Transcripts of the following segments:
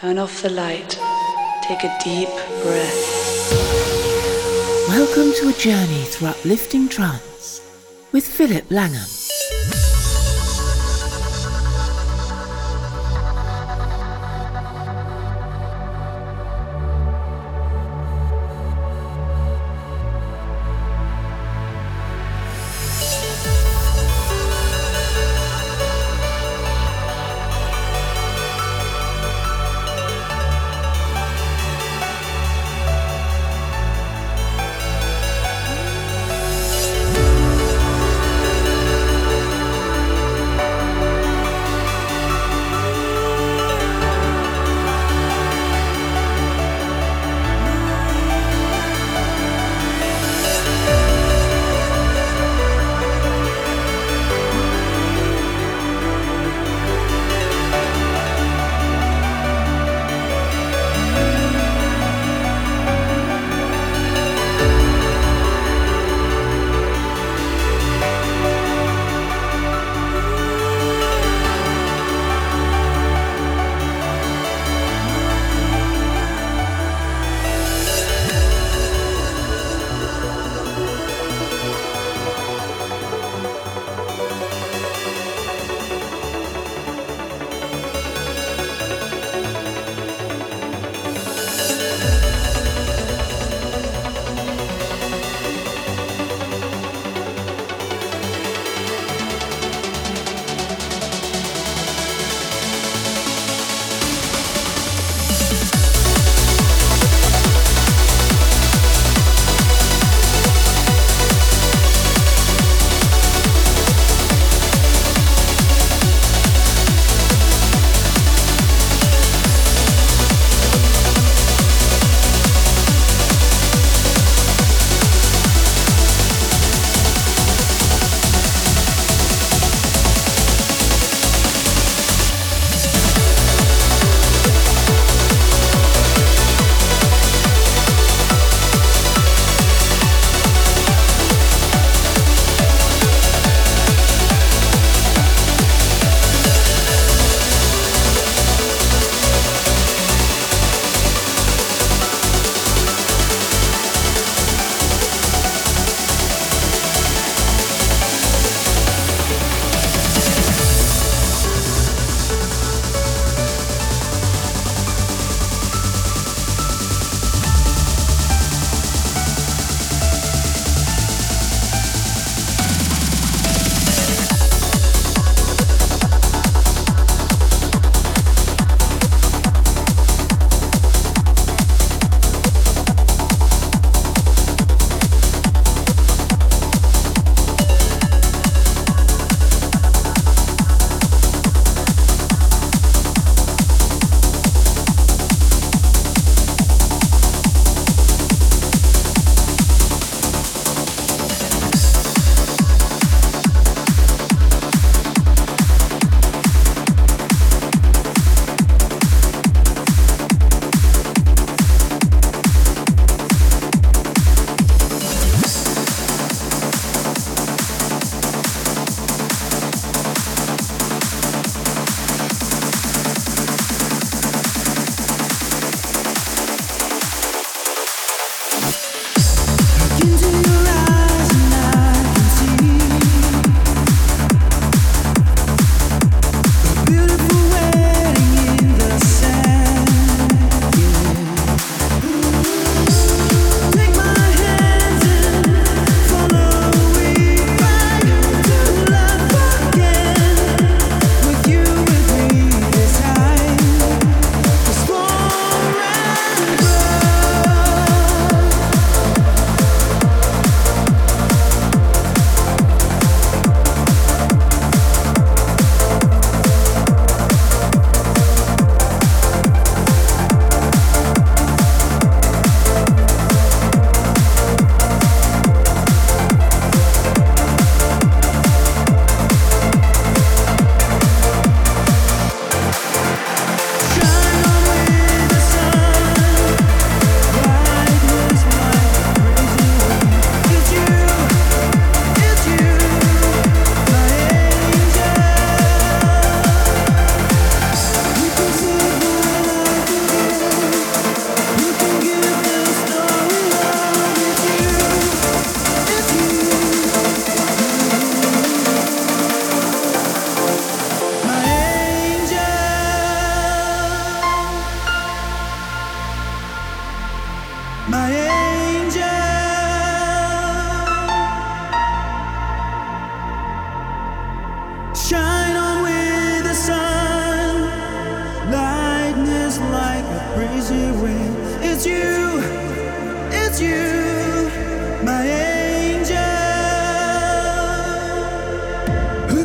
Turn off the light. Take a deep breath. Welcome to a journey through uplifting trance with Philip Langham.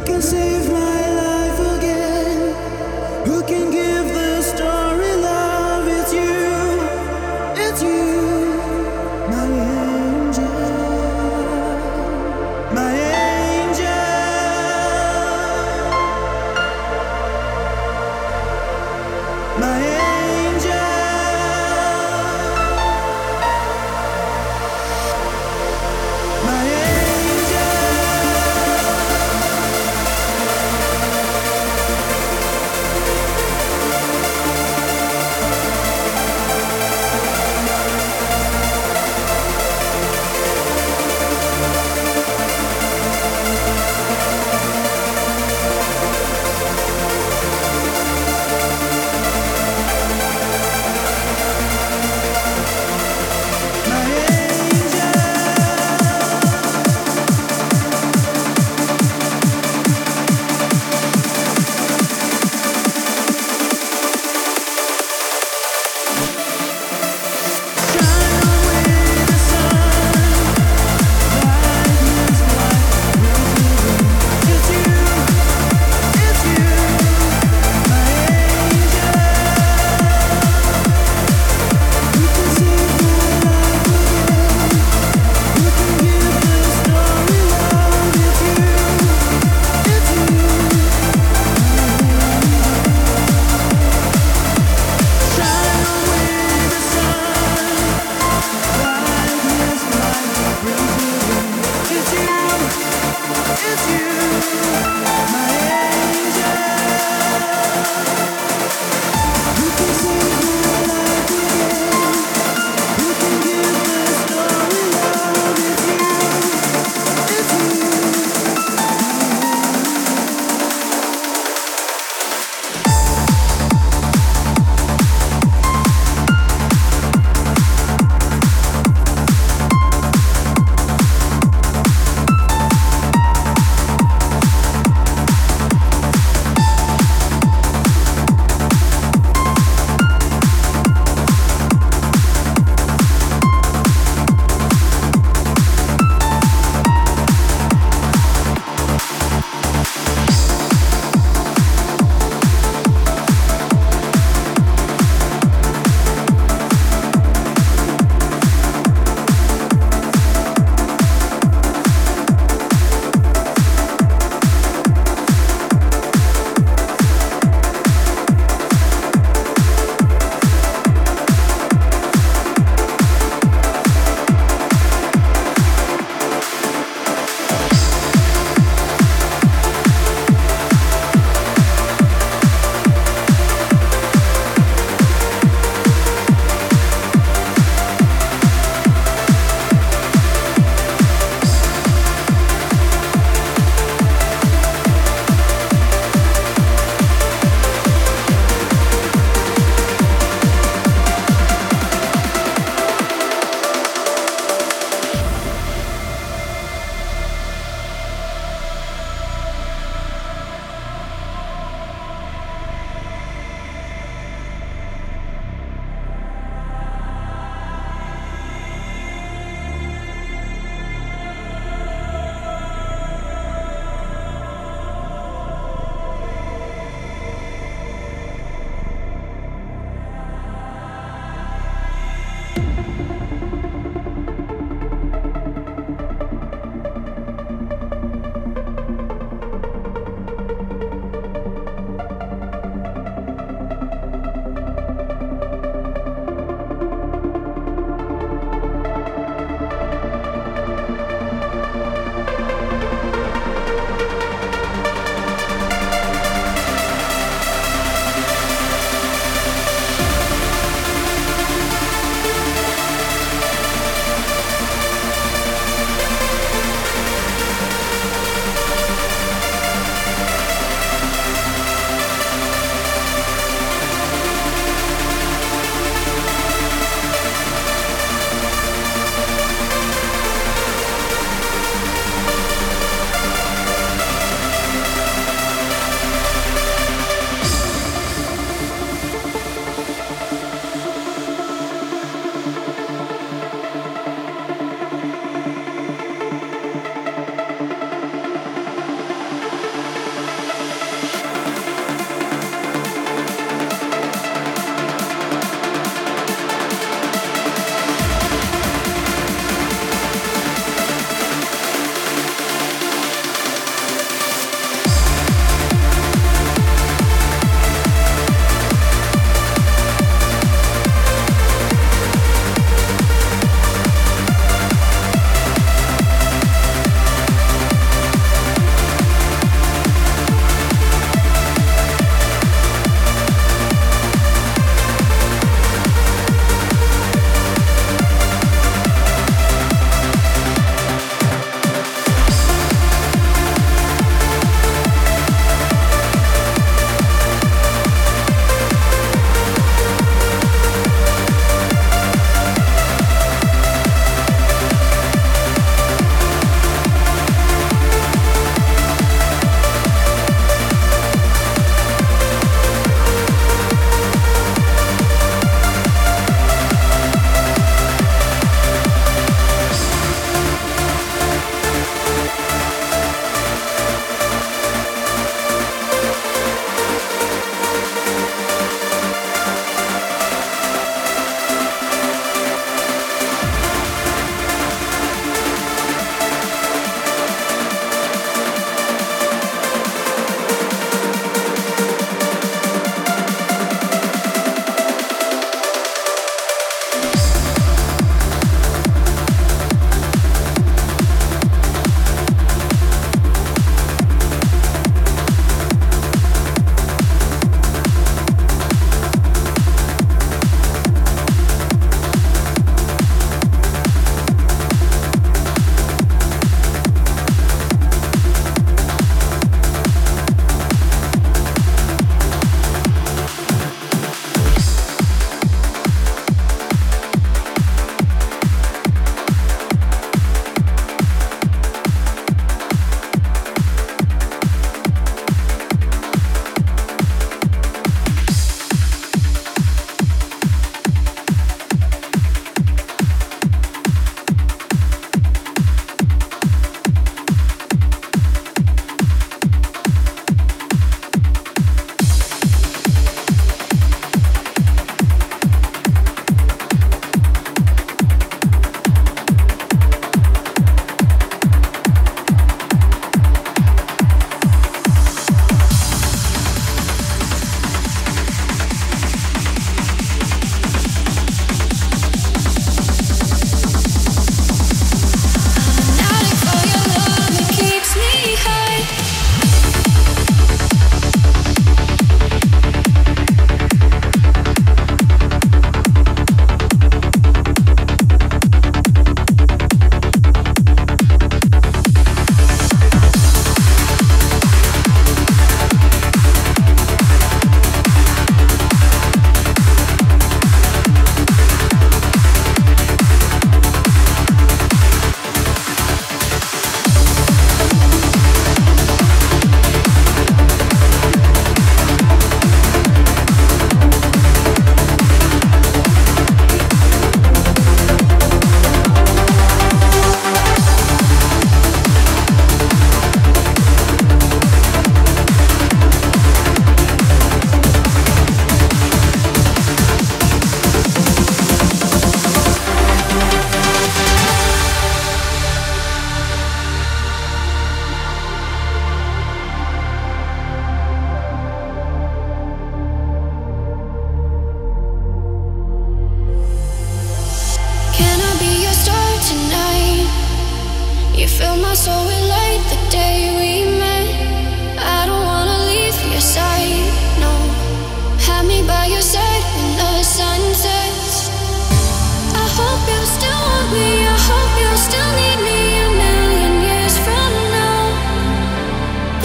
Can save my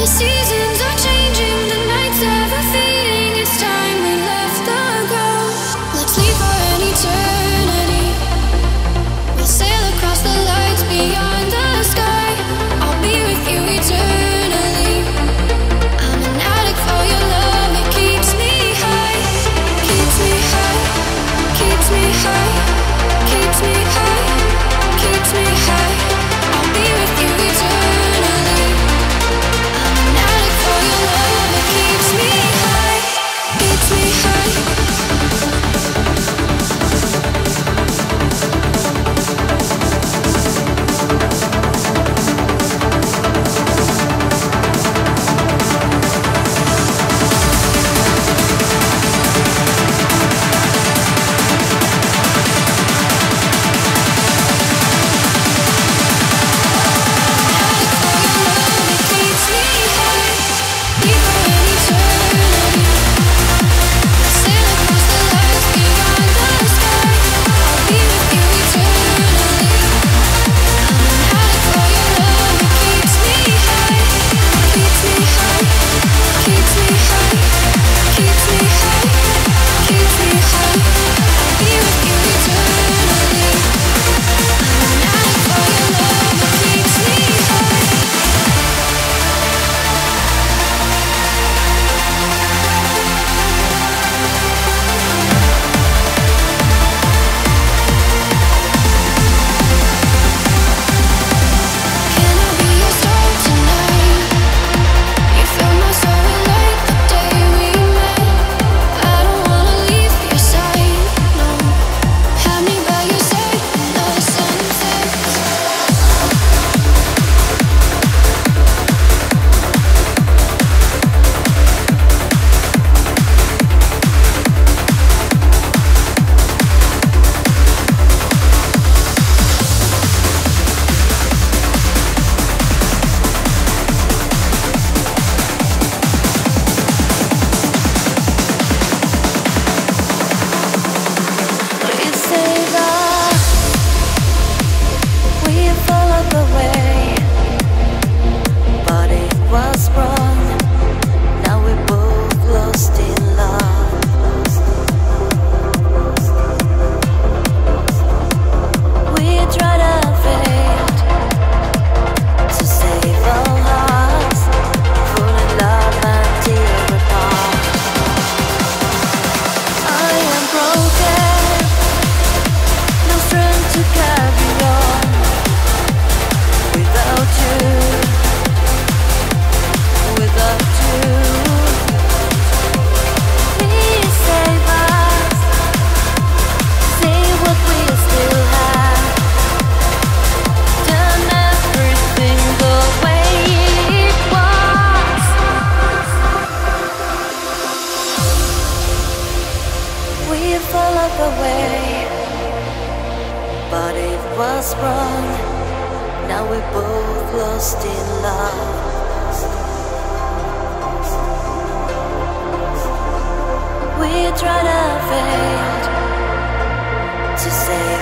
see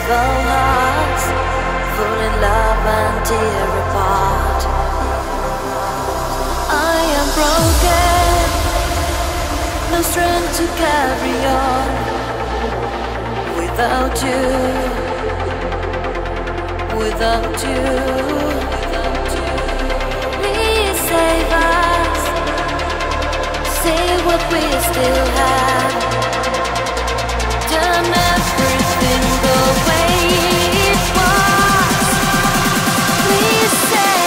though hearts full in love and tear apart. I am broken, no strength to carry on without you. Without you, please save us. Save what we still have. Turn everything away. said